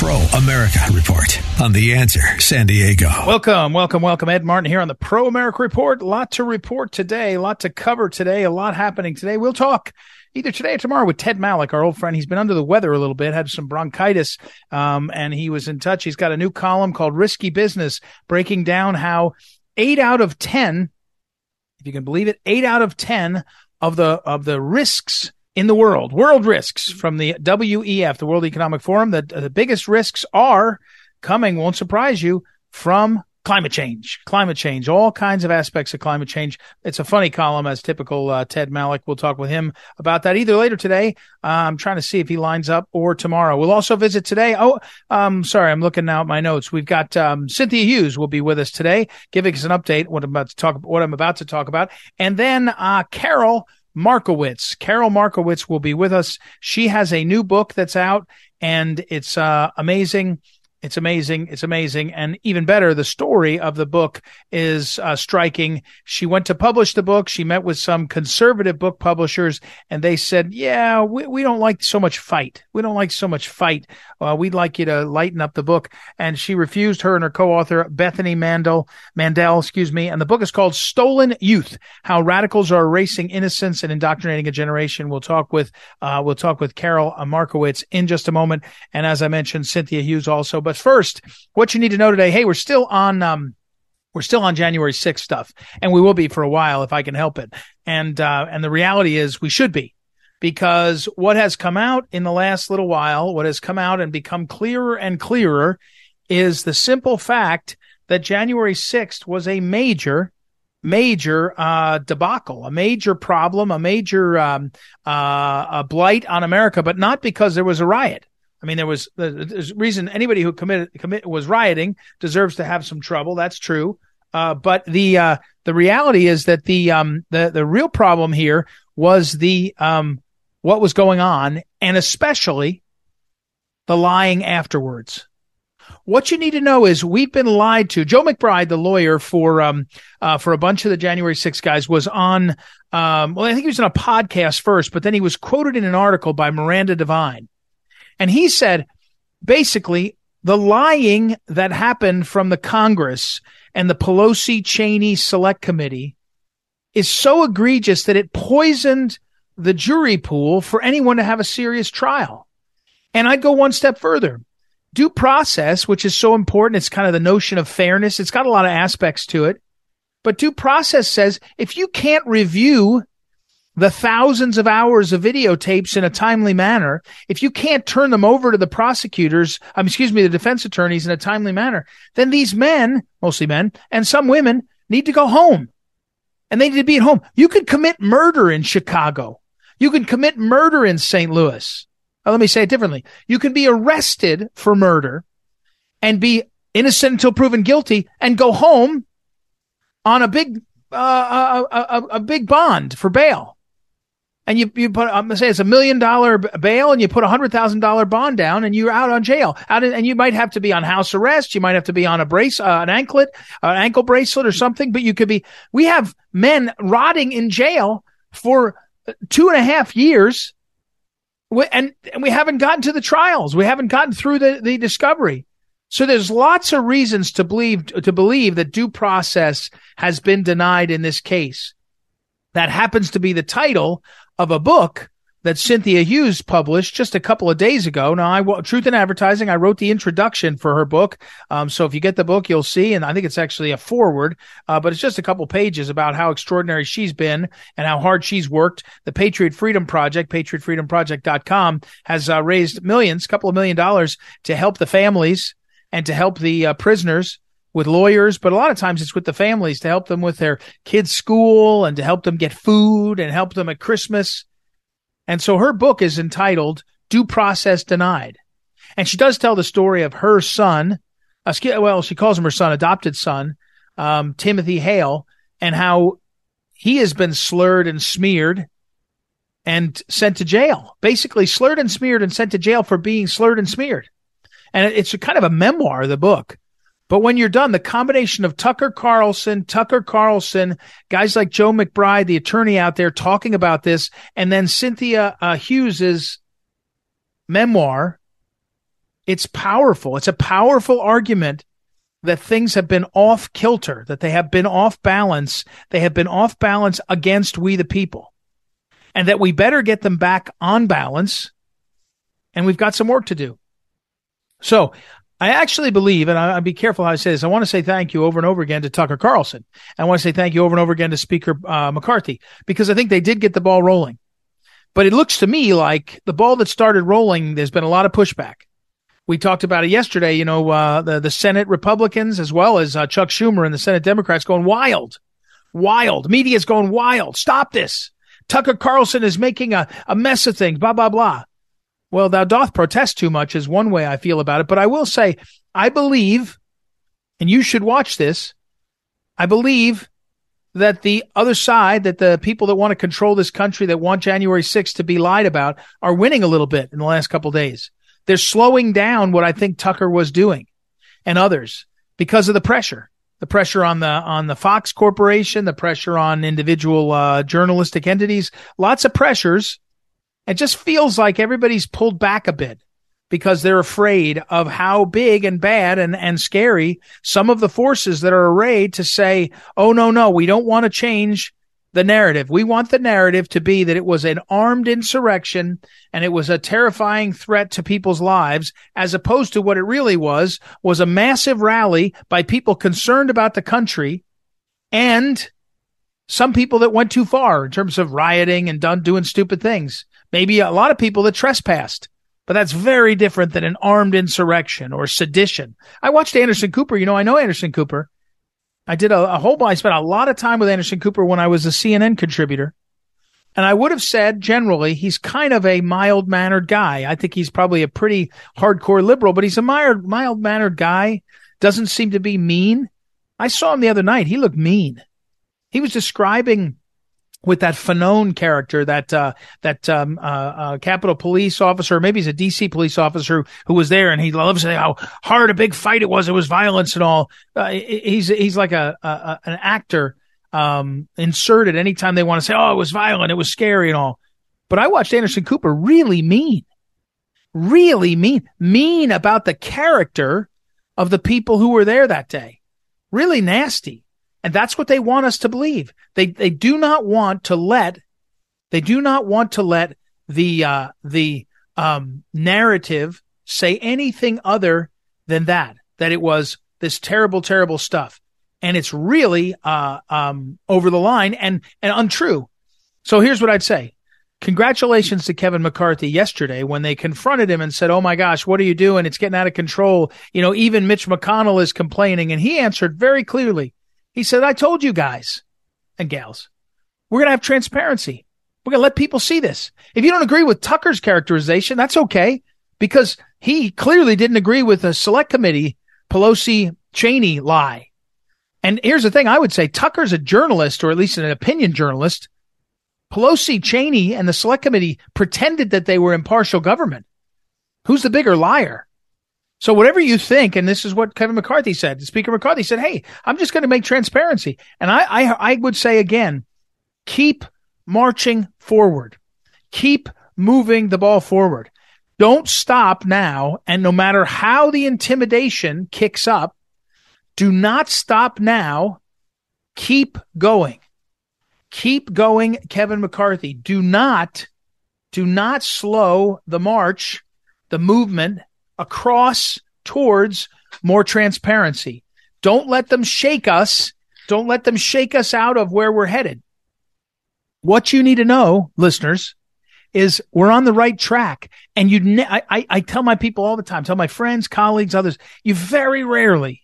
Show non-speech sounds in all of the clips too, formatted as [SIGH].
Pro America Report on The Answer San Diego. Welcome, welcome, welcome. Ed Martin here on the Pro America Report. A lot to report today, a lot to cover today, a lot happening today. We'll talk either today or tomorrow with Ted Malloch, our old friend. He's been under the weather a little bit, had some bronchitis, um, and he was in touch. He's got a new column called Risky Business, breaking down how eight out of 10, if you can believe it, eight out of 10 of the, of the risks in the world, world risks from the WEF, the World Economic Forum. The, the biggest risks are coming, won't surprise you, from climate change, climate change, all kinds of aspects of climate change. It's a funny column as typical uh, Ted Malloch. We'll talk with him about that either later today. Uh, I'm trying to see if he lines up or tomorrow. We'll also visit today. Oh, um, sorry, I'm looking now at my notes. We've got um, Cynthia Hughes will be with us today, giving us an update what I'm about to talk what I'm about to talk about, and then uh, Karol Markowicz. Karol Markowicz will be with us. She has a new book that's out and it's uh, amazing. It's amazing. It's amazing. And even better, the story of the book is uh, striking. She went to publish the book. She met with some conservative book publishers and they said, yeah, we, we don't like so much fight. We don't like so much fight. Uh, we'd like you to lighten up the book. And she refused her and her co-author, Bethany Mandel, Mandel, excuse me. And the book is called Stolen Youth, How Radicals Are Erasing Innocence and Indoctrinating a Generation. We'll talk with, uh, we'll talk with Karol Markowicz in just a moment. And as I mentioned, Cynthia Hughes also. But first, what you need to know today, hey, we're still on, um, we're still on January 6th stuff and we will be for a while if I can help it. And, uh, and the reality is we should be because what has come out in the last little while, what has come out and become clearer and clearer is the simple fact that January 6th was a major, major uh, debacle, a major problem, a major um, uh, a blight on America, but not because there was a riot. I mean, there was the reason anybody who committed commit was rioting deserves to have some trouble. That's true. Uh, but the uh, the reality is that the um, the the real problem here was the um, what was going on, and especially the lying afterwards. What you need to know is we've been lied to. Joe McBride, the lawyer for um uh, for a bunch of the January 6 guys, was on um well, I think he was on a podcast first, but then he was quoted in an article by Miranda Devine and he said basically the lying that happened from the Congress and the Pelosi Cheney Select Committee is so egregious that it poisoned the jury pool for anyone to have a serious trial. And I'd go one step further. Due process, which is so important, it's kind of the notion of fairness. It's got a lot of aspects to it. But due process says if you can't review the thousands of hours of videotapes in a timely manner, if you can't turn them over to the prosecutors, um, excuse me, the defense attorneys in a timely manner, then these men, mostly men, and some women need to go home. And they need to be at home. You could commit murder in Chicago. You can commit murder in St. Louis. Now, let me say it differently. You can be arrested for murder and be innocent until proven guilty and go home on a big, uh, a, a, a big bond for bail and you you put I'm gonna say it's a million dollar bail and you put a hundred thousand dollar bond down and you're out on jail. Out and you might have to be on house arrest. You might have to be on a brace uh, an anklet an ankle bracelet or something but you could be we have men rotting in jail for two and a half years. And, and we haven't gotten to the trials. We haven't gotten through the, the discovery. So there's lots of reasons to believe to believe that due process has been denied in this case. That happens to be the title of a book that Cynthia Hughes published just a couple of days ago. Now, I Truth in Advertising. I wrote the introduction for her book. Um, so if you get the book, you'll see, and I think it's actually a foreword, uh, but it's just a couple pages about how extraordinary she's been and how hard she's worked. The Patriot Freedom Project, patriotfreedomproject.com, has uh, raised millions, couple of million dollars to help the families and to help the uh, prisoners with lawyers, but a lot of times it's with the families to help them with their kids' school and to help them get food and help them at Christmas. And so her book is entitled due process denied. And she does tell the story of her son, well, she calls him her son, adopted son, um, Timothy Hale, and how he has been slurred and smeared and sent to jail. Basically, slurred and smeared and sent to jail for being slurred and smeared. And it's kind of a memoir, the book. But when you're done, the combination of Tucker Carlson, Tucker Carlson, guys like Joe McBride, the attorney out there talking about this, and then Cynthia uh, Hughes's memoir, it's powerful. It's a powerful argument that things have been off kilter, that they have been off balance. They have been off balance against we the people and that we better get them back on balance. And we've got some work to do. So I actually believe, and I, will be careful how I say this. I want to say thank you over and over again to Tucker Carlson. I want to say thank you over and over again to Speaker uh, McCarthy because I think they did get the ball rolling. But it looks to me like the ball that started rolling, there's been a lot of pushback. We talked about it yesterday. You know, uh, the the Senate Republicans as well as uh, Chuck Schumer and the Senate Democrats going wild, wild. Media's going wild. Stop this. Tucker Carlson is making a, a mess of things. Blah blah blah. Well, thou doth protest too much is one way I feel about it. But I will say, I believe, and you should watch this. I believe that the other side, that the people that want to control this country, that want January 6th to be lied about, are winning a little bit in the last couple days. They're slowing down what I think Tucker was doing and others because of the pressure. The pressure on the on the Fox Corporation, the pressure on individual uh, journalistic entities, lots of pressures. It just feels like everybody's pulled back a bit because they're afraid of how big and bad and, and scary some of the forces that are arrayed to say, oh, no, no, we don't want to change the narrative. We want the narrative to be that it was an armed insurrection and it was a terrifying threat to people's lives, as opposed to what it really was, was a massive rally by people concerned about the country and some people that went too far in terms of rioting and done doing stupid things. Maybe a lot of people that trespassed. But that's very different than an armed insurrection or sedition. I watched Anderson Cooper. You know, I know Anderson Cooper. I did a, a whole, I spent a lot of time with Anderson Cooper when I was a CNN contributor. And I would have said generally he's kind of a mild mannered guy. I think he's probably a pretty hardcore liberal, but he's a mild, mild mannered guy. Doesn't seem to be mean. I saw him the other night. He looked mean. He was describing with that Fanone character, that uh, that um, uh, uh, Capitol Police officer, maybe he's a DC police officer who was there, and he loves how hard a big fight it was. It was violence and all. Uh, he's he's like a, a an actor um, inserted anytime they want to say, "Oh, it was violent, it was scary and all." But I watched Anderson Cooper really mean, really mean, mean about the character of the people who were there that day. Really nasty. And that's what they want us to believe. They, they do not want to let, they do not want to let the, uh, the, um, narrative say anything other than that, that it was this terrible, terrible stuff. And it's really, uh, um, over the line and, and untrue. So here's what I'd say. Congratulations to Kevin McCarthy yesterday when they confronted him and said, Oh my gosh, what are you doing? It's getting out of control. You know, even Mitch McConnell is complaining. And he answered very clearly. He said, I told you guys and gals, we're going to have transparency. We're going to let people see this. If you don't agree with Tucker's characterization, that's okay because he clearly didn't agree with the select committee Pelosi Cheney lie. And here's the thing I would say Tucker's a journalist or at least an opinion journalist. Pelosi Cheney and the select committee pretended that they were impartial government. Who's the bigger liar? So whatever you think, and this is what Kevin McCarthy said, Speaker McCarthy said, Hey, I'm just going to make transparency. And I, I, I would say again, keep marching forward. Keep moving the ball forward. Don't stop now. And no matter how the intimidation kicks up, do not stop now. Keep going. Keep going, Kevin McCarthy. Do not, do not slow the march, the movement across towards more transparency. Don't let them shake us. Don't let them shake us out of where we're headed. What you need to know, listeners, is we're on the right track. And you, ne- I, I tell my people all the time, tell my friends, colleagues, others, you very rarely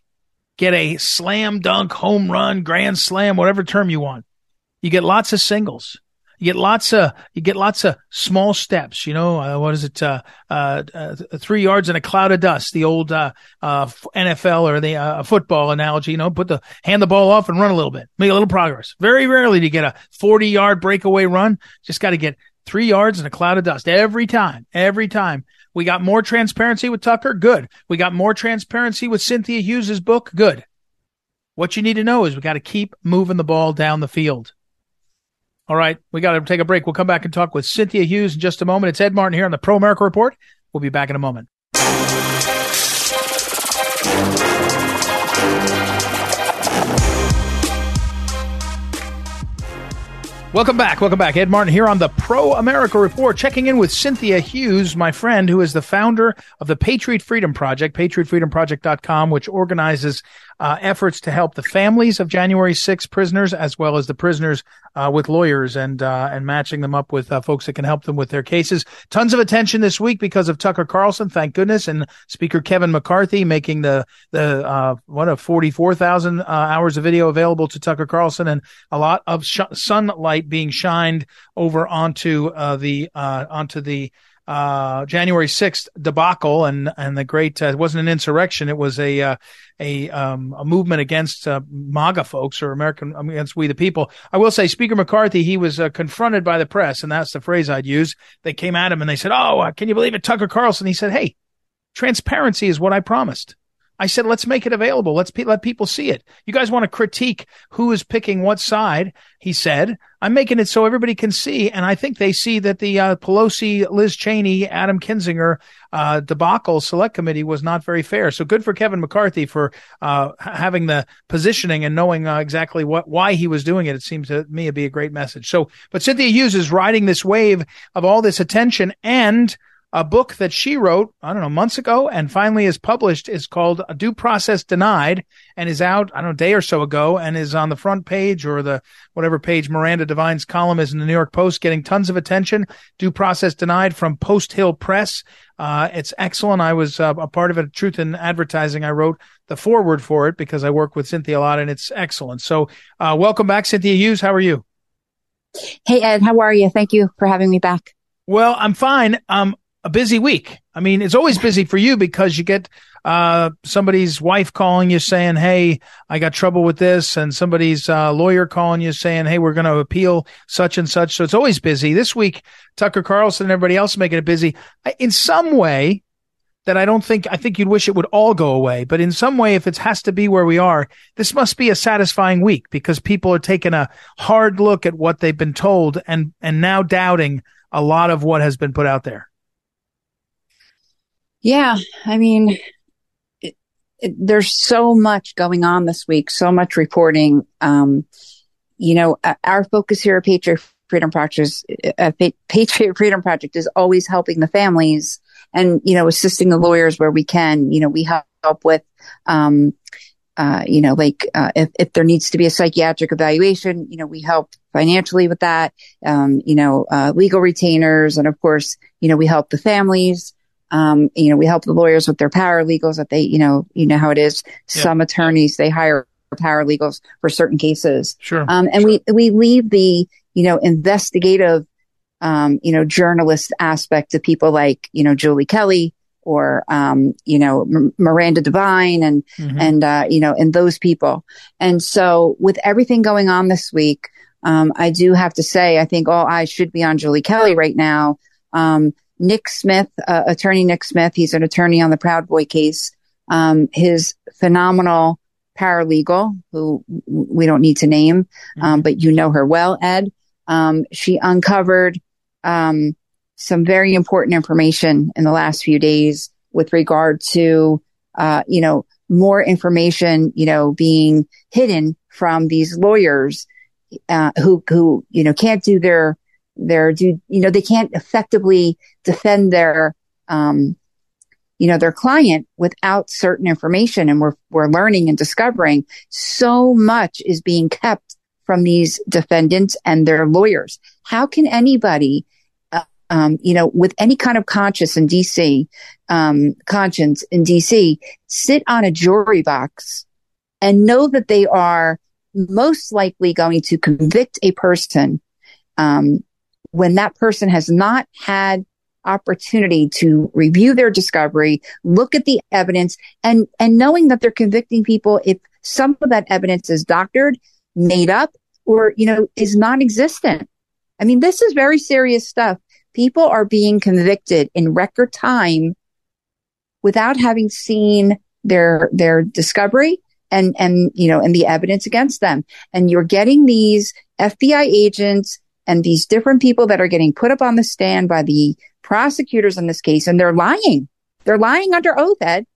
get a slam dunk, home run, grand slam, whatever term you want. You get lots of singles. You get lots of you get lots of small steps. You know uh, what is it? Uh, uh, uh, three yards in a cloud of dust. The old uh, uh, NFL or the football analogy. You know, put the hand the ball off and run a little bit, make a little progress. Very rarely do you get a forty yard breakaway run. Just got to get three yards in a cloud of dust every time. Every time. We got more transparency with Tucker. Good. We got more transparency with Cynthia Hughes's book. Good. What you need to know is we got to keep moving the ball down the field. All right, we got to take a break. We'll come back and talk with Cynthia Hughes in just a moment. It's Ed Martin here on the Pro America Report. We'll be back in a moment. Welcome back. Welcome back. Ed Martin here on the Pro America Report, checking in with Cynthia Hughes, my friend, who is the founder of the Patriot Freedom Project, patriotfreedomproject.com, which organizes uh, efforts to help the families of January 6 prisoners as well as the prisoners uh, with lawyers and uh, and matching them up with uh, folks that can help them with their cases. Tons of attention this week because of Tucker Carlson, thank goodness, and Speaker Kevin McCarthy making the the uh, what a 44,000 uh, hours of video available to Tucker Carlson and a lot of sh- sunlight being shined over onto the onto the uh, January 6th debacle and, and the great, uh, it wasn't an insurrection. It was a, uh, a, um, a movement against, uh, MAGA folks or American, against we the people. I will say Speaker McCarthy, he was uh, confronted by the press and that's the phrase I'd use. They came at him and they said, Oh, uh, can you believe it? Tucker Carlson. He said, Hey, transparency is what I promised. I said, let's make it available. Let's pe- let people see it. You guys want to critique who is picking what side? He said, I'm making it so everybody can see. And I think they see that the uh, Pelosi, Liz Cheney, Adam Kinzinger uh, debacle select committee was not very fair. So good for Kevin McCarthy for uh, having the positioning and knowing uh, exactly what why he was doing it. It seems to me to be a great message. So, but Cynthia Hughes is riding this wave of all this attention and a book that she wrote, I don't know, months ago and finally is published is called Due Process Denied and is out, I don't know, a day or so ago and is on the front page or the whatever page Miranda Devine's column is in the New York Post, getting tons of attention. Due Process Denied from Post Hill Press. Uh, it's excellent. I was uh, a part of it, Truth in Advertising. I wrote the foreword for it because I work with Cynthia a lot and it's excellent. So, uh, welcome back, Cynthia Hughes. How are you? Hey, Ed. How are you? Thank you for having me back. Well, I'm fine. Um, a busy week. I mean, it's always busy for you because you get uh, somebody's wife calling you saying, "Hey, I got trouble with this," and somebody's uh, lawyer calling you saying, "Hey, we're going to appeal such and such." So it's always busy. This week, Tucker Carlson and everybody else making it busy. In some way, that I don't think I think you'd wish it would all go away, but in some way, if it has to be where we are, this must be a satisfying week because people are taking a hard look at what they've been told and and now doubting a lot of what has been put out there. Yeah, I mean, it, it, there's so much going on this week, so much reporting. Um, you know, our focus here at Patriot Freedom Project, uh, [LAUGHS] Patriot Freedom Project is always helping the families and, you know, assisting the lawyers where we can. You know, we help with, um, uh, you know, like uh, if, if there needs to be a psychiatric evaluation, you know, we help financially with that. Um, you know, uh, legal retainers, and of course, you know, we help the families. Um, you know, we help the lawyers with their paralegals that they, you know, you know how it is. Yeah. Some attorneys, they hire paralegals for certain cases. Sure. Um, and sure. we, we leave the, you know, investigative, um, you know, journalist aspect to people like, you know, Julie Kelly or, um, you know, M- Miranda Devine and, mm-hmm. and, uh, you know, and those people. And so with everything going on this week, um, I do have to say, I think all eyes should be on Julie Kelly right now. Um, Nick Smith, uh, attorney Nick Smith, he's an attorney on the Proud Boy case. Um, his phenomenal paralegal, who we don't need to name, um, but you know her well, Ed. Um, she uncovered um, some very important information in the last few days with regard to, uh, you know, more information, you know, being hidden from these lawyers uh, who who you know can't do their their do you know they can't effectively defend their um, you know their client without certain information. And we're we're learning and discovering so much is being kept from these defendants and their lawyers. How can anybody uh, um, you know with any kind of conscience in dc um, conscience in dc sit on a jury box and know that they are most likely going to convict a person um, when that person has not had opportunity to review their discovery, look at the evidence and, and knowing that they're convicting people if some of that evidence is doctored, made up, or, you know, is non-existent. I mean, this is very serious stuff. People are being convicted in record time without having seen their, their discovery and, and, you know, and the evidence against them. And you're getting these FBI agents and these different people that are getting put up on the stand by the prosecutors in this case, and they're lying. They're lying under oath, Ed.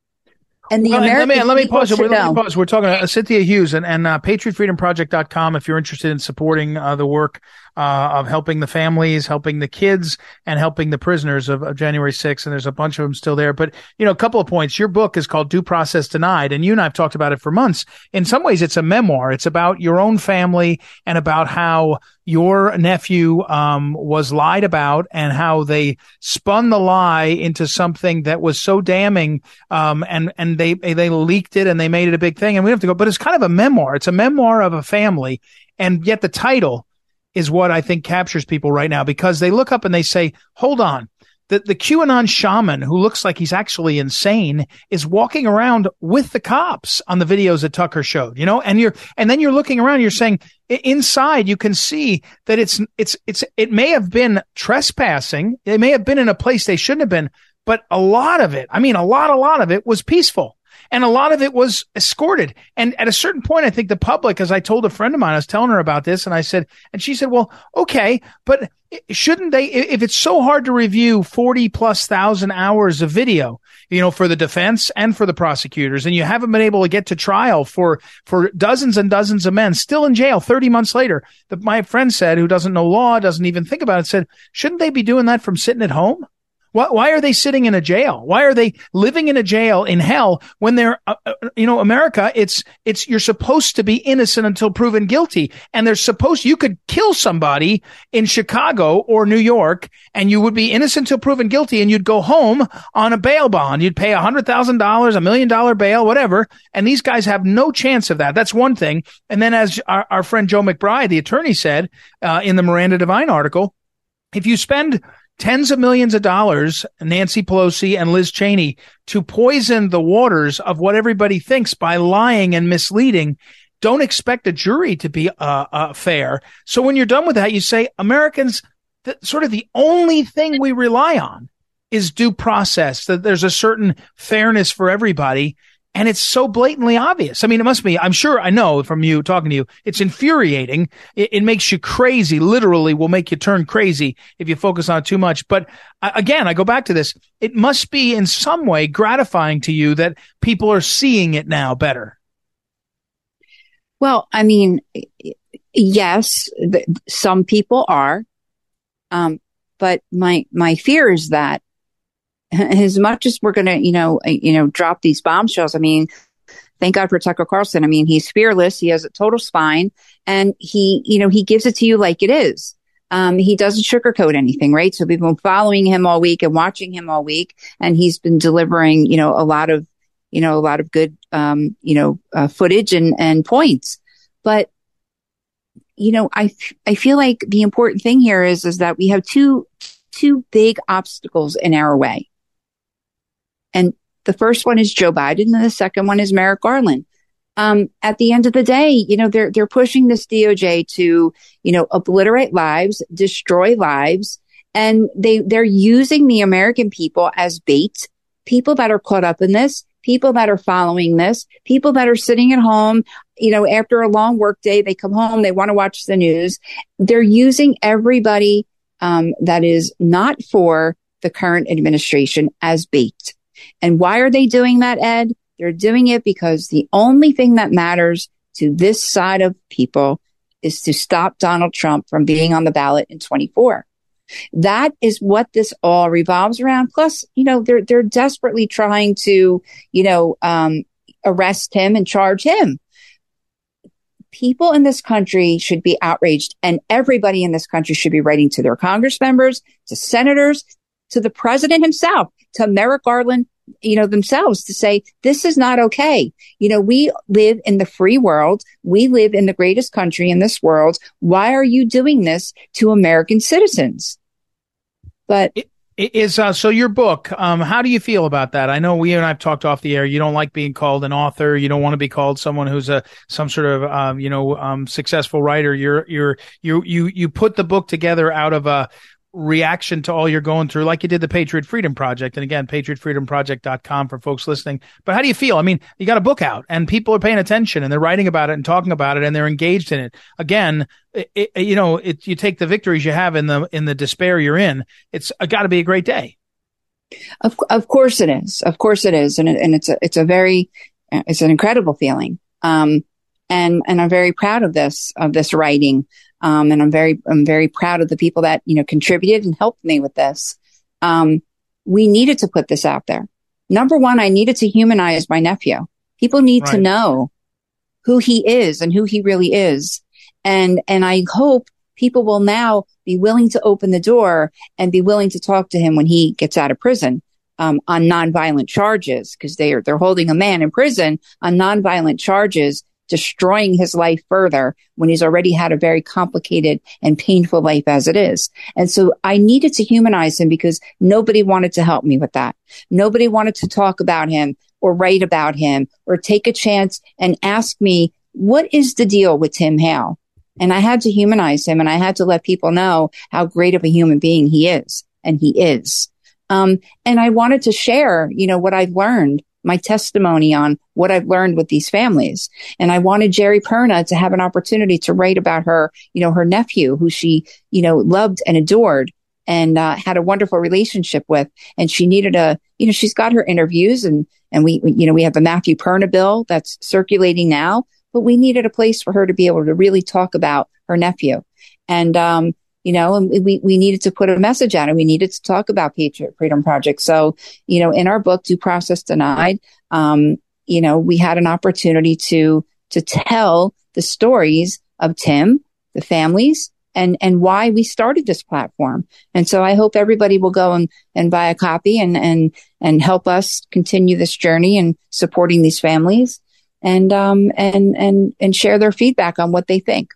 And the well, American let me let me pause. Let me pause. We're talking to uh, Cynthia Hughes and and uh, PatriotFreedomProject.com if you're interested in supporting uh, the work uh, of helping the families, helping the kids, and helping the prisoners of, of, January 6th. And there's a bunch of them still there. But, you know, a couple of points. Your book is called Due Process Denied, and you and I have talked about it for months. In some ways, it's a memoir. It's about your own family and about how your nephew um, was lied about and how they spun the lie into something that was so damning um, and and they they leaked it and they made it a big thing and we have to go but it's kind of a memoir it's a memoir of a family and yet the title is what I think captures people right now because they look up and they say, hold on. The, the QAnon shaman who looks like he's actually insane is walking around with the cops on the videos that Tucker showed, you know, and you're, and then you're looking around, you're saying inside you can see that it's, it's, it's, it may have been trespassing. They may have been in a place they shouldn't have been, but a lot of it, I mean, a lot, a lot of it was peaceful. And a lot of it was escorted. And at a certain point, I think the public, as I told a friend of mine, I was telling her about this and I said, and she said, well, okay, but shouldn't they, if it's so hard to review 40 plus thousand hours of video, you know, for the defense and for the prosecutors, and you haven't been able to get to trial for, for dozens and dozens of men still in jail 30 months later, that my friend said, who doesn't know law, doesn't even think about it, said, shouldn't they be doing that from sitting at home? Why, why are they sitting in a jail? Why are they living in a jail in hell when they're, uh, uh, you know, America, it's, it's, you're supposed to be innocent until proven guilty. And they're supposed, you could kill somebody in Chicago or New York and you would be innocent until proven guilty and you'd go home on a bail bond. You'd pay a hundred thousand dollars, a million dollar bail, whatever. And these guys have no chance of that. That's one thing. And then as our, our friend Joe McBride, the attorney said, uh, in the Miranda Devine article, if you spend tens of millions of dollars, Nancy Pelosi and Liz Cheney, to poison the waters of what everybody thinks by lying and misleading. Don't expect a jury to be uh, uh, fair. So when you're done with that, you say Americans, th- sort of the only thing we rely on is due process. That there's a certain fairness for everybody. And it's so blatantly obvious. I mean, it must be, I'm sure I know from you talking to you, it's infuriating. It, it, makes you crazy, literally will make you turn crazy if you focus on it too much. But again, I go back to this. It must be in some way gratifying to you that people are seeing it now better. Well, I mean, yes, some people are. Um, but my, my fear is that as much as we're going to, you know, uh, you know, drop these bombshells, I mean, thank God for Tucker Carlson. I mean, he's fearless. He has a total spine and he, you know, he gives it to you like it is. Um, he doesn't sugarcoat anything, right? So we've been following him all week and watching him all week and he's been delivering, you know, a lot of, you know, a lot of good, um, you know, uh, footage and, and points. But, you know, I, I feel like the important thing here is, is that we have two, two big obstacles in our way. And the first one is Joe Biden and the second one is Merrick Garland. Um, at the end of the day, you know, they're, they're pushing this DOJ to, you know, obliterate lives, destroy lives, and they, they're using the American people as bait, people that are caught up in this, people that are following this, people that are sitting at home, you know, after a long work day, they come home, they want to watch the news. They're using everybody, um, that is not for the current administration as bait. And why are they doing that, Ed? They're doing it because the only thing that matters to this side of people is to stop Donald Trump from being on the ballot in 24. That is what this all revolves around. Plus, you know, they're, they're desperately trying to, you know, um, arrest him and charge him. People in this country should be outraged and everybody in this country should be writing to their Congress members, to senators, to the president himself, to Merrick Garland, you know, themselves to say, this is not okay. You know, we live in the free world. We live in the greatest country in this world. Why are you doing this to American citizens? But it is uh, so your book. Um, how do you feel about that? I know we and I've talked off the air. You don't like being called an author. You don't want to be called someone who's a some sort of um, you know um, successful writer. You're you're you you you put the book together out of a reaction to all you're going through, like you did the Patriot Freedom Project. And again, patriotfreedomproject.com for folks listening. But how do you feel? I mean, you got a book out and people are paying attention and they're writing about it and talking about it and they're engaged in it. Again, it, it, you know, it, you take the victories you have in the, in the despair you're in. It's got to be a great day. Of, of course it is. Of course it is. And, it, and it's a, it's a very, it's an incredible feeling. Um, and, and I'm very proud of this, of this writing. Um, and I'm very, I'm very proud of the people that, you know, contributed and helped me with this. Um, we needed to put this out there. Number one, I needed to humanize my nephew. People need right. to know who he is and who he really is. And, and I hope people will now be willing to open the door and be willing to talk to him when he gets out of prison. Um, on nonviolent charges because they are they're holding a man in prison on nonviolent charges destroying his life further when he's already had a very complicated and painful life as it is. And so I needed to humanize him because nobody wanted to help me with that. Nobody wanted to talk about him or write about him or take a chance and ask me, what is the deal with Tim Hale? And I had to humanize him and I had to let people know how great of a human being he is. And he is. Um, and I wanted to share, you know, what I've learned my testimony on what I've learned with these families. And I wanted Geri Perna to have an opportunity to write about her, you know, her nephew who she, you know, loved and adored and uh, had a wonderful relationship with. And she needed a, you know, she's got her interviews and, and we, you know, we have the Matthew Perna bill that's circulating now, but we needed a place for her to be able to really talk about her nephew. And, um, you know, and we, we needed to put a message out and we needed to talk about Patriot Freedom Project. So, you know, in our book, Due Process Denied, um, you know, we had an opportunity to, to tell the stories of Tim, the families, and, and why we started this platform. And so I hope everybody will go and, and buy a copy and, and, and help us continue this journey and supporting these families and, um, and, and, and share their feedback on what they think.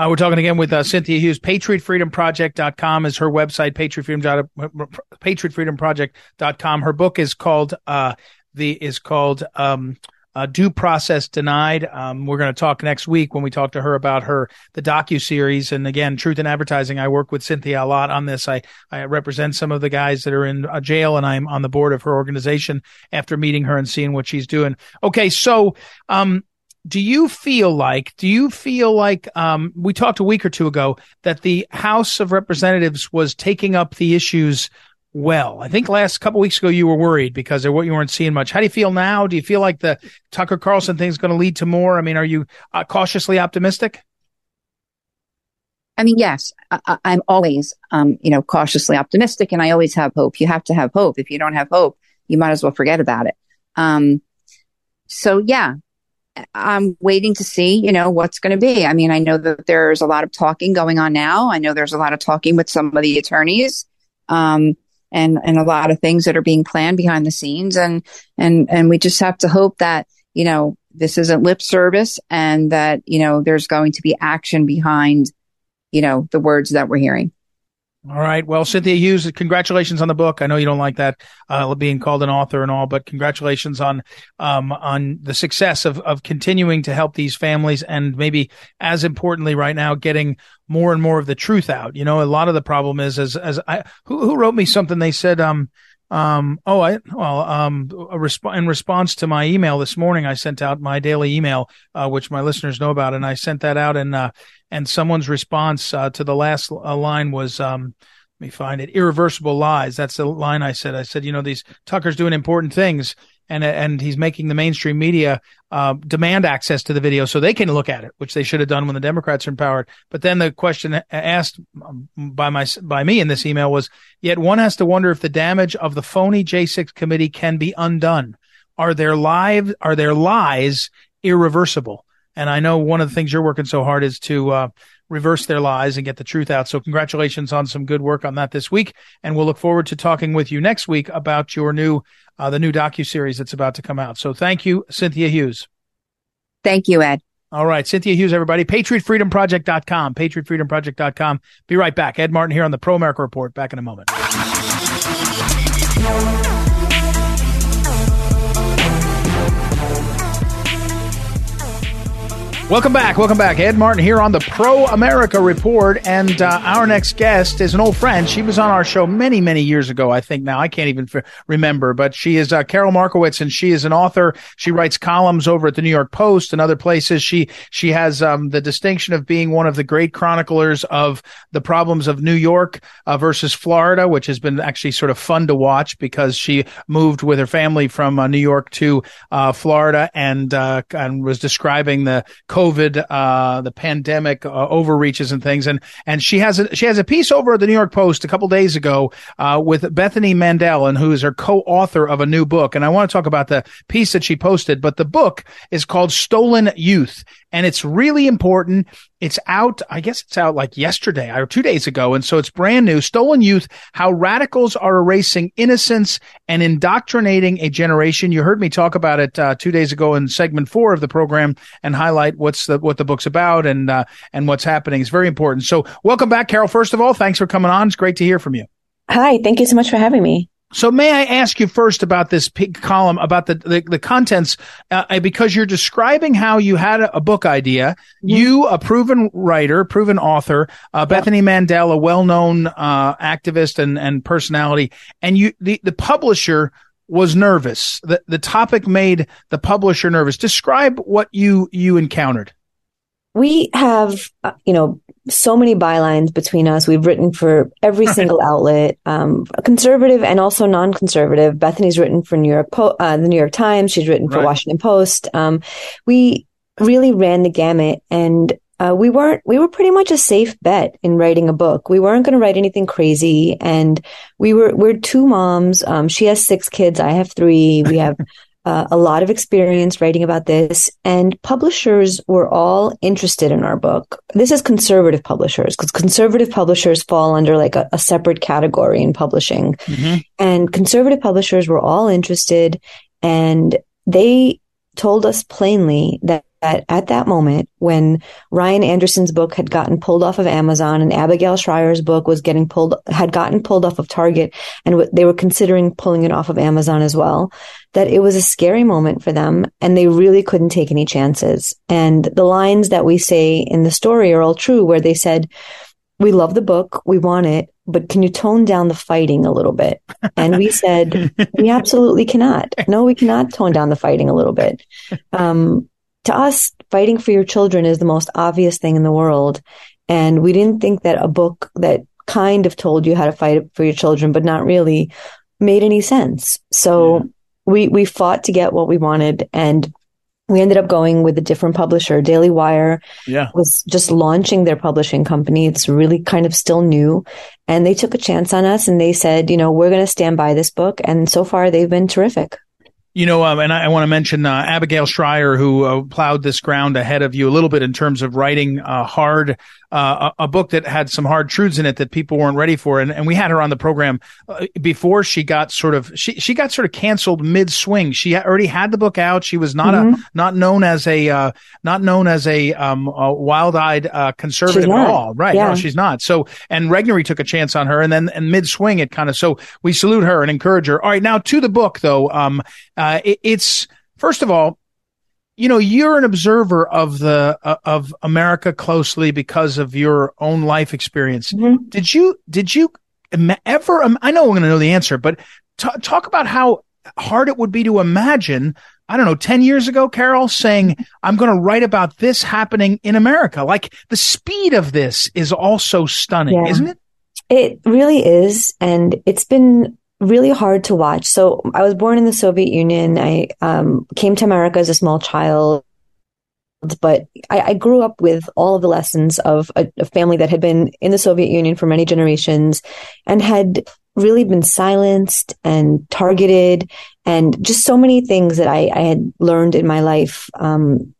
Uh, we're talking again with uh, Cynthia Hughes. PatriotFreedomProject.com is her website. Patriot PatriotFreedomProject.com. Her book is called uh, the is called um, uh, Due Process Denied. Um, we're going to talk next week when we talk to her about her the docu series. And again, Truth in Advertising. I work with Cynthia a lot on this. I I represent some of the guys that are in uh, jail, and I'm on the board of her organization after meeting her and seeing what she's doing. Okay, so um, do you feel like do you feel like um, we talked a week or two ago that the House of Representatives was taking up the issues well? I think last couple weeks ago you were worried because of what you weren't seeing much. How do you feel now? Do you feel like the Tucker Carlson thing is going to lead to more? I mean, are you uh, cautiously optimistic? I mean, yes, I, am always, um, you know, cautiously optimistic, and I always have hope. You have to have hope. If you don't have hope, you might as well forget about it. Um, so yeah, I'm waiting to see, you know, what's going to be. I mean, I know that there's a lot of talking going on now. I know there's a lot of talking with some of the attorneys, um, and, and a lot of things that are being planned behind the scenes. And, and, and we just have to hope that, you know, this isn't lip service and that, you know, there's going to be action behind, you know, the words that we're hearing. All right. Well, Cynthia Hughes, congratulations on the book. I know you don't like that, uh, being called an author and all, but congratulations on, um, on the success of, of continuing to help these families and maybe as importantly right now, getting more and more of the truth out. You know, a lot of the problem is as, as I, who, who wrote me something? They said, um, um, oh, I, well, um, resp- in response to my email this morning, I sent out my daily email, uh, which my listeners know about. And I sent that out and, uh, and someone's response, uh, to the last uh, line was, um, let me find it. Irreversible lies. That's the line I said. I said, you know, these Tucker's doing important things and and he's making the mainstream media uh, demand access to the video so they can look at it, which they should have done when the Democrats are in power. But then the question asked um, by my by me in this email was, yet one has to wonder if the damage of the phony J6 committee can be undone. Are their lives are their lies irreversible? And I know one of the things you're working so hard is to uh, reverse their lies and get the truth out. So congratulations on some good work on that this week. And we'll look forward to talking with you next week about your new, uh, the new docu series that's about to come out. So thank you, Cynthia Hughes. Thank you, Ed. All right. Cynthia Hughes, everybody. PatriotFreedomProject.com. PatriotFreedomProject.com. Be right back. Ed Martin here on the Pro America Report. Back in a moment. Welcome back. Welcome back. Ed Martin here on the Pro America Report. And uh, our next guest is an old friend. She was on our show many, many years ago, I think now. I can't even f- remember, but she is uh, Karol Markowicz and she is an author. She writes columns over at the New York Post and other places. She, she has um, the distinction of being one of the great chroniclers of the problems of New York uh, versus Florida, which has been actually sort of fun to watch because she moved with her family from uh, New York to uh, Florida and, uh, and was describing the COVID, uh, the pandemic uh, overreaches and things. And, and she has a, she has a piece over at the New York Post a couple days ago, uh, with Bethany Mandel and who is her co-author of a new book. And I want to talk about the piece that she posted, but the book is called Stolen Youth and it's really important. It's out, I guess it's out like yesterday or two days ago. And so it's brand new. Stolen Youth, how radicals are erasing innocence and indoctrinating a generation. You heard me talk about it uh, two days ago in segment four of the program and highlight what's the, what the book's about and, uh, and what's happening. It's very important. So welcome back, Karol. First of all, thanks for coming on. It's great to hear from you. Hi. Thank you so much for having me. So may I ask you first about this column about the the, the contents uh, because you're describing how you had a, a book idea. Mm-hmm. You, a proven writer, proven author, uh, Bethany Mandel, a well-known uh, activist and and personality, and you the the publisher was nervous. The the topic made the publisher nervous. Describe what you you encountered. We have, uh, you know, so many bylines between us. We've written for every single outlet, um, conservative and also non-conservative. Bethany's written for New York, po- uh, the New York Times. She's written for right. Washington Post. Um, we really ran the gamut and uh, we weren't, we were pretty much a safe bet in writing a book. We weren't going to write anything crazy. And we were, we're two moms. Um, she has six kids. I have three. We have [LAUGHS] uh, a lot of experience writing about this, and publishers were all interested in our book. This is conservative publishers because conservative publishers fall under like a, a separate category in publishing. Mm-hmm. And conservative publishers were all interested, and they told us plainly that that at that moment when Ryan Anderson's book had gotten pulled off of Amazon and Abigail Shrier's book was getting pulled, had gotten pulled off of Target and they were considering pulling it off of Amazon as well, that it was a scary moment for them and they really couldn't take any chances. And the lines that we say in the story are all true where they said, we love the book. We want it, but can you tone down the fighting a little bit? And we said, we absolutely cannot. No, we cannot tone down the fighting a little bit. Um, to us, fighting for your children is the most obvious thing in the world. And we didn't think that a book that kind of told you how to fight for your children, but not really made any sense. So yeah. we, we fought to get what we wanted and we ended up going with a different publisher. Daily Wire yeah. was just launching their publishing company. It's really kind of still new. And they took a chance on us and they said, you know, we're going to stand by this book. And so far they've been terrific. You know, um, and I, I want to mention uh, Abigail Shrier, who uh, plowed this ground ahead of you a little bit in terms of writing uh, hard uh, a, a, book that had some hard truths in it that people weren't ready for. And, and we had her on the program uh, before she got sort of she she got sort of canceled mid swing. She already had the book out. She was not mm-hmm. a not known as a uh, not known as a, um, a wild eyed uh, conservative at all. Right? Yeah. No, she's not. So and Regnery took a chance on her, and then and mid swing it kind of. So we salute her and encourage her. All right, now to the book though. Um, uh, it, it's first of all you know, you're an observer of the uh, of America closely because of your own life experience. Mm-hmm. Did you did you ever? I know I'm going to know the answer, but t- talk about how hard it would be to imagine. I don't know, 10 years ago, Karol saying, I'm going to write about this happening in America. Like the speed of this is also stunning, yeah. isn't it? It really is. And it's been really hard to watch. So I was born in the Soviet Union. I um, came to America as a small child, but I, I grew up with all of the lessons of a, a, family that had been in the Soviet Union for many generations and had really been silenced and targeted and just so many things that I, I had learned in my life um,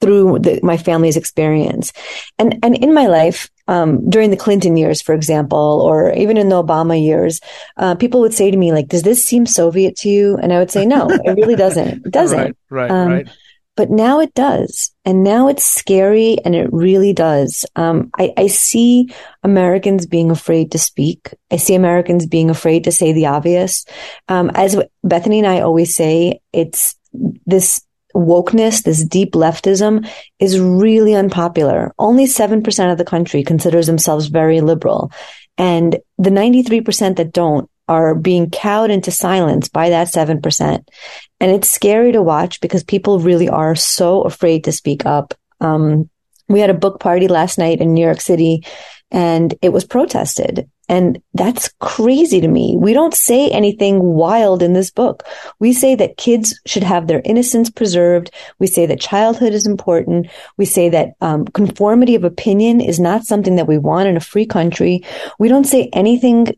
through the, my family's experience. And, and in my life, um, during the Clinton years, for example, or even in the Obama years, uh, people would say to me, like, does this seem Soviet to you? And I would say, no, it really doesn't. It [LAUGHS] doesn't. Right, right, um, right. But now it does. And now it's scary and it really does. Um, I, I see Americans being afraid to speak. I see Americans being afraid to say the obvious. Um, as Bethany and I always say, it's this wokeness, this deep leftism is really unpopular. Only 7% of the country considers themselves very liberal. And the 93% that don't are being cowed into silence by that 7%. And it's scary to watch because people really are so afraid to speak up. Um, we had a book party last night in New York City and it was protested. And that's crazy to me. We don't say anything wild in this book. We say that kids should have their innocence preserved. We say that childhood is important. We say that um, conformity of opinion is not something that we want in a free country. We don't say anything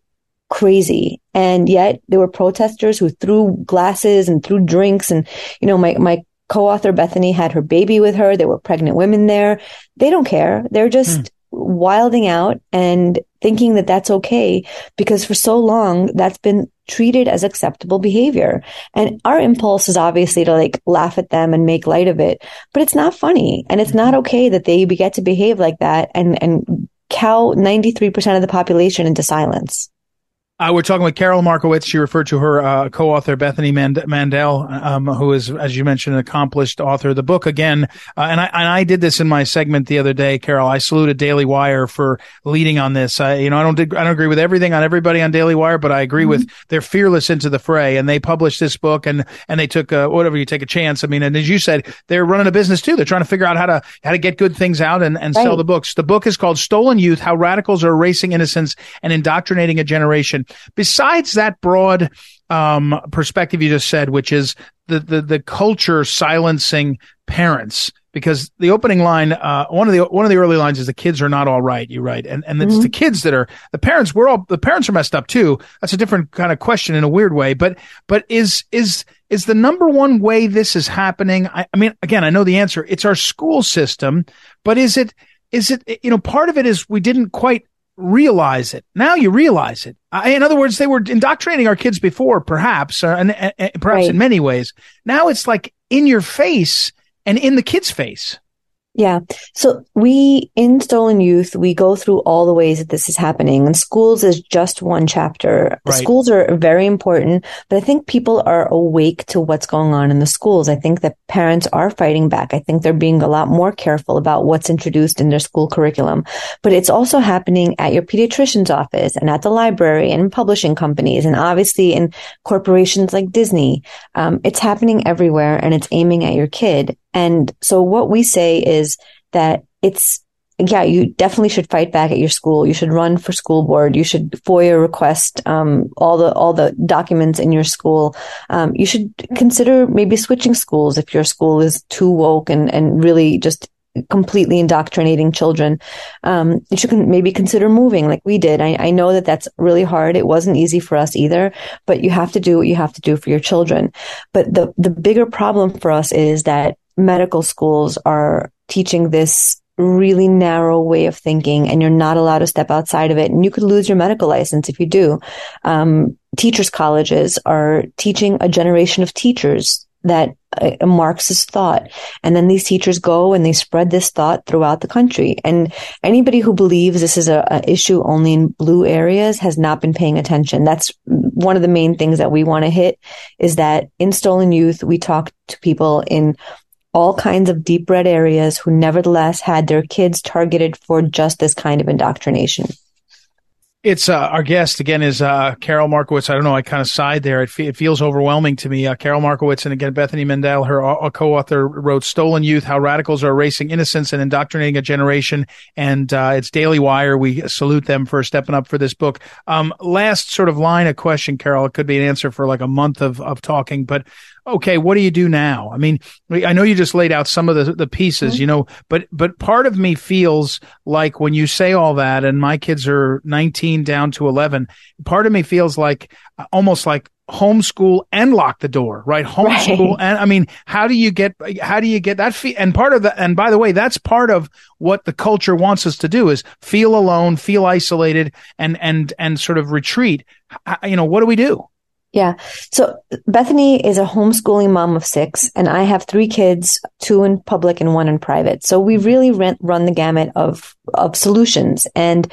crazy. And yet there were protesters who threw glasses and threw drinks. And, you know, my, my co-author Bethany had her baby with her. There were pregnant women there. They don't care. They're just mm. wilding out and thinking that that's okay because for so long that's been treated as acceptable behavior. And our impulse is obviously to like laugh at them and make light of it, but it's not funny and it's not mm-hmm. okay that they get to behave like that and, and cow 93% of the population into silence. Uh, we're talking with Karol Markowicz. She referred to her uh, co-author Bethany Mand- Mandel, um, who is, as you mentioned, an accomplished author of the book. Again, uh, and I and I did this in my segment the other day, Karol. I saluted Daily Wire for leading on this. I, you know, I don't I don't agree with everything on everybody on Daily Wire, but I agree mm-hmm. with they're fearless into the fray, and they published this book, and and they took uh, whatever you take a chance. I mean, and as you said, they're running a business too. They're trying to figure out how to how to get good things out and and right. sell the books. The book is called Stolen Youth: How Radicals Are Erasing Innocence and Indoctrinating a Generation. Besides that broad um, perspective you just said, which is the, the, the culture silencing parents, because the opening line, uh, one of the, one of the early lines is the kids are not all right. You right. And, and it's mm-hmm. the kids that are, the parents, we're all, the parents are messed up too. That's a different kind of question in a weird way. But, but is, is, is the number one way this is happening? I, I mean, again, I know the answer. It's our school system, but is it, is it, you know, part of it is we didn't quite realize it. Now you realize it. in other words, they were indoctrinating our kids before, perhaps, uh, and, and, perhaps right. in many ways. Now it's like in your face and in the kid's face. Yeah. So we, in Stolen Youth, we go through all the ways that this is happening and schools is just one chapter. Right. Schools are very important, but I think people are awake to what's going on in the schools. I think that parents are fighting back. I think they're being a lot more careful about what's introduced in their school curriculum, but it's also happening at your pediatrician's office and at the library and publishing companies and obviously in corporations like Disney. Um, it's happening everywhere and it's aiming at your kid. And so what we say is that it's, yeah, you definitely should fight back at your school. You should run for school board. You should FOIA request um, all the all the documents in your school. Um, you should consider maybe switching schools if your school is too woke and and really just completely indoctrinating children. Um, you should maybe consider moving like we did. I, I, know that that's really hard. It wasn't easy for us either, but you have to do what you have to do for your children. But the, the bigger problem for us is that medical schools are teaching this really narrow way of thinking and you're not allowed to step outside of it and you could lose your medical license if you do um, teachers colleges are teaching a generation of teachers that uh, Marxist thought. And then these teachers go and they spread this thought throughout the country. And anybody who believes this is a, a, issue only in blue areas has not been paying attention. That's one of the main things that we want to hit is that in Stolen Youth, we talk to people in all kinds of deep red areas who nevertheless had their kids targeted for just this kind of indoctrination. It's uh, our guest again is uh, Karol Markowicz. I don't know. I kind of sighed there. It, fe- it feels overwhelming to me. Uh, Karol Markowicz and again Bethany Mandel, her uh, co-author, wrote "Stolen Youth: How Radicals Are Erasing Innocence and Indoctrinating a Generation." And uh, it's Daily Wire. We salute them for stepping up for this book. Um, last sort of line of question, Karol. It could be an answer for like a month of of talking, but okay, what do you do now? I mean, I know you just laid out some of the, the pieces, mm-hmm. you know, but, but part of me feels like when you say all that and my kids are 19 down to 11, part of me feels like almost like homeschool and lock the door, right? Homeschool Right. and I mean, how do you get how do you get that fee? And part of the and by the way, that's part of what the culture wants us to do is feel alone, feel isolated, and and and sort of retreat. You know, what do we do? Yeah. So Bethany is a homeschooling mom of six, and I have three kids, two in public and one in private. So we really run, run the gamut of of solutions. And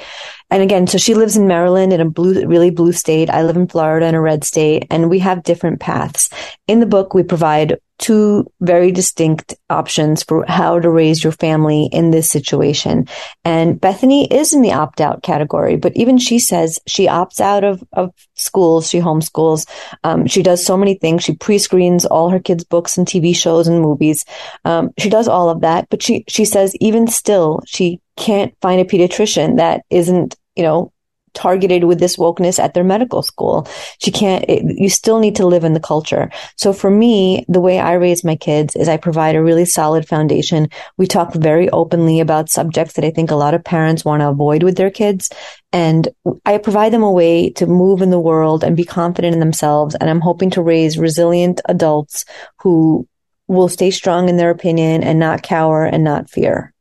and again, so she lives in Maryland in a blue, really blue state. I live in Florida in a red state, and we have different paths. In the book, we provide two very distinct options for how to raise your family in this situation. And Bethany is in the opt out category, but even she says she opts out of, of schools. She homeschools. Um, she does so many things. She pre-screens all her kids' books and TV shows and movies. Um, she does all of that, but she, she says even still, she can't find a pediatrician that isn't, you know, targeted with this wokeness at their medical school. She can't, it, you still need to live in the culture. So for me, the way I raise my kids is I provide a really solid foundation. We talk very openly about subjects that I think a lot of parents want to avoid with their kids. And I provide them a way to move in the world and be confident in themselves. And I'm hoping to raise resilient adults who will stay strong in their opinion and not cower and not fear.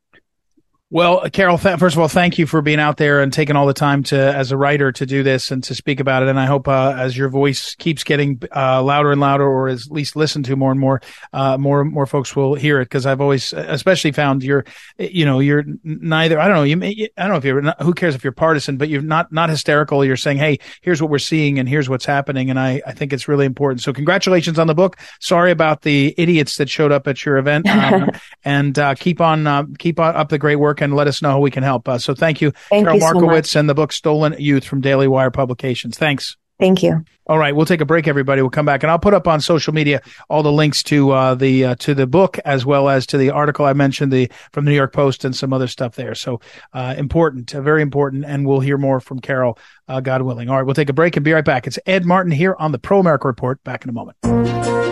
Well, Karol, th- first of all, thank you for being out there and taking all the time to, as a writer, to do this and to speak about it. And I hope, uh, as your voice keeps getting uh, louder and louder, or at least listened to more and more, uh, more more folks will hear it. Because I've always, especially found you're, you know, you're neither. I don't know. You, may, I don't know if you're. Not, who cares if you're partisan, but you're not not hysterical. You're saying, hey, here's what we're seeing and here's what's happening. And I I think it's really important. So congratulations on the book. Sorry about the idiots that showed up at your event. Um, [LAUGHS] and uh, keep on uh, keep on up the great work and let us know how we can help. Uh, so thank you, Thank Karol you Markowicz, much. and the book Stolen Youth from Daily Wire Publications. Thanks. Thank you. All right, we'll take a break, everybody. We'll come back, and I'll put up on social media all the links to uh, the uh, to the book as well as to the article I mentioned, the from the New York Post, and some other stuff there. So uh, important, uh, very important, and we'll hear more from Karol, uh, God willing. All right, we'll take a break and be right back. It's Ed Martin here on the Pro America Report. Back in a moment.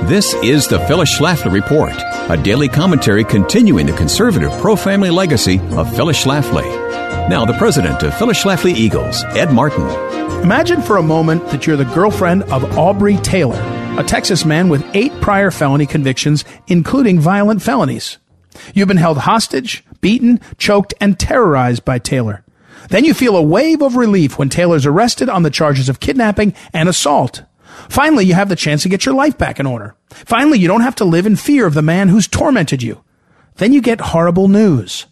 This is the Phyllis Schlafly Report, a daily commentary continuing the conservative pro family legacy of Phyllis Schlafly. Now, the president of Phyllis Schlafly Eagles, Ed Martin. Imagine for a moment that you're the girlfriend of Aubrey Taylor, a Texas man with eight prior felony convictions, including violent felonies. You've been held hostage, beaten, choked, and terrorized by Taylor. Then you feel a wave of relief when Taylor's arrested on the charges of kidnapping and assault. Finally, you have the chance to get your life back in order. Finally, you don't have to live in fear of the man who's tormented you. Then you get horrible news.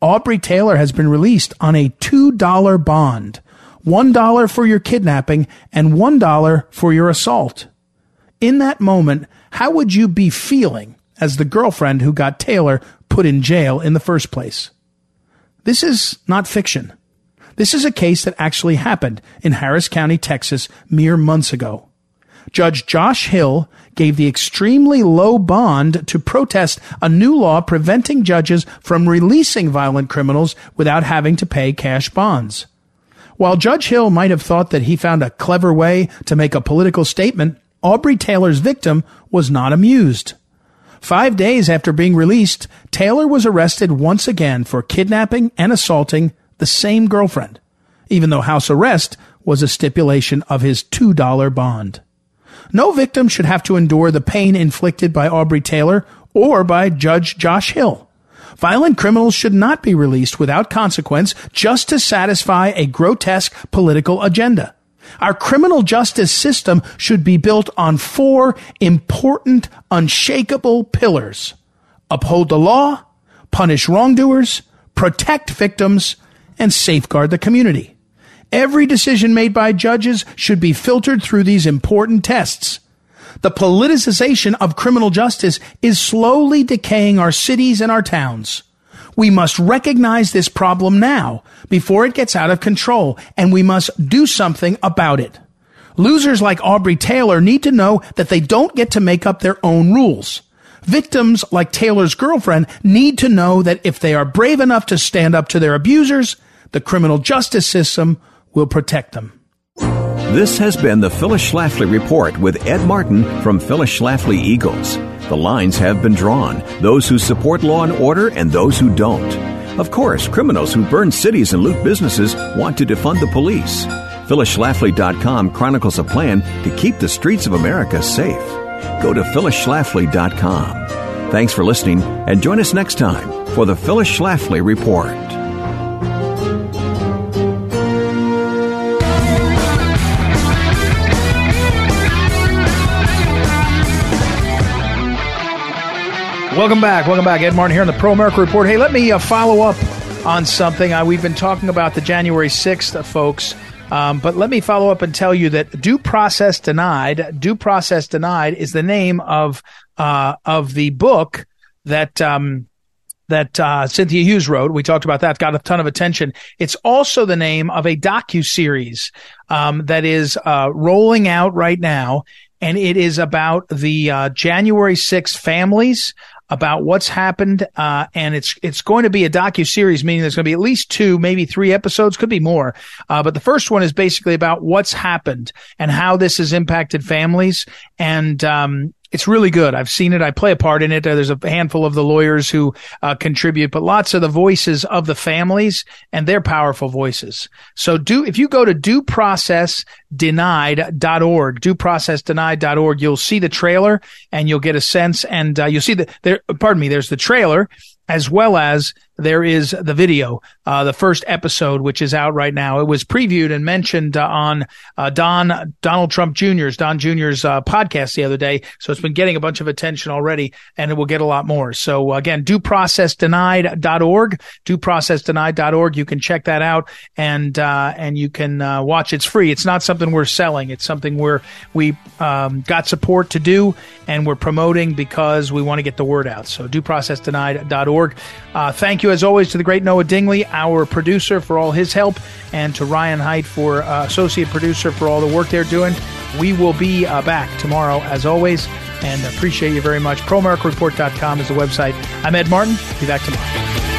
Aubrey Taylor has been released on a $2 bond. $1 for your kidnapping and $1 for your assault. In that moment, how would you be feeling as the girlfriend who got Taylor put in jail in the first place? This is not fiction. This is a case that actually happened in Harris County, Texas, mere months ago. Judge Josh Hill gave the extremely low bond to protest a new law preventing judges from releasing violent criminals without having to pay cash bonds. While Judge Hill might have thought that he found a clever way to make a political statement, Aubrey Taylor's victim was not amused. Five days after being released, Taylor was arrested once again for kidnapping and assaulting the same girlfriend, even though house arrest was a stipulation of his $2 bond. No victim should have to endure the pain inflicted by Aubrey Taylor or by Judge Josh Hill. Violent criminals should not be released without consequence just to satisfy a grotesque political agenda. Our criminal justice system should be built on four important, unshakable pillars. Uphold the law, punish wrongdoers, protect victims, and safeguard the community. Every decision made by judges should be filtered through these important tests. The politicization of criminal justice is slowly decaying our cities and our towns. We must recognize this problem now before it gets out of control, and we must do something about it. Losers like Aubrey Taylor need to know that they don't get to make up their own rules. Victims like Taylor's girlfriend need to know that if they are brave enough to stand up to their abusers, the criminal justice system will protect them. This has been the Phyllis Schlafly Report with Ed Martin from Phyllis Schlafly Eagles. The lines have been drawn those who support law and order and those who don't. Of course, criminals who burn cities and loot businesses want to defund the police. PhyllisSchlafly.com chronicles a plan to keep the streets of America safe. Go to PhyllisSchlafly.com. Thanks for listening and join us next time for the Phyllis Schlafly Report. Welcome back. Welcome back. Ed Martin here on the Pro America Report. Hey, let me uh, follow up on something. Uh, we've been talking about the January 6th, uh, folks. Um, but let me follow up and tell you that due process denied, due process denied is the name of, uh, of the book that, um, that uh, Cynthia Hughes wrote. We talked about that. Got a ton of attention. It's also the name of a docu series um, that is uh, rolling out right now, and it is about the uh, January 6th families about what's happened, uh, and it's it's going to be a docu series, meaning there's going to be at least two, maybe three episodes, could be more. Uh, but the first one is basically about what's happened and how this has impacted families, and um, it's really good. I've seen it. I play a part in it. Uh, there's a handful of the lawyers who uh, contribute, but lots of the voices of the families and their powerful voices. So do, if you go to dueprocessdenied.org, dueprocessdenied.org, you'll see the trailer and you'll get a sense and uh, you'll see that there, pardon me, there's the trailer as well as there is the video, uh, the first episode, which is out right now. It was previewed and mentioned uh, on uh, Don Donald Trump Jr.'s Don Jr.'s uh, podcast the other day. So it's been getting a bunch of attention already, and it will get a lot more. So again, dueprocessdenied.org, dueprocessdenied.org. You can check that out, and uh, and you can uh, watch. It's free. It's not something we're selling. It's something where we um, got support to do, and we're promoting because we want to get the word out. So dueprocessdenied.org. thank you as always, to the great Noah Dingley, our producer, for all his help, and to Ryan Height, for uh, associate producer, for all the work they're doing. We will be uh, back tomorrow, as always, and appreciate you very much. ProAmericaReport.com is the website. I'm Ed Martin. Be back tomorrow.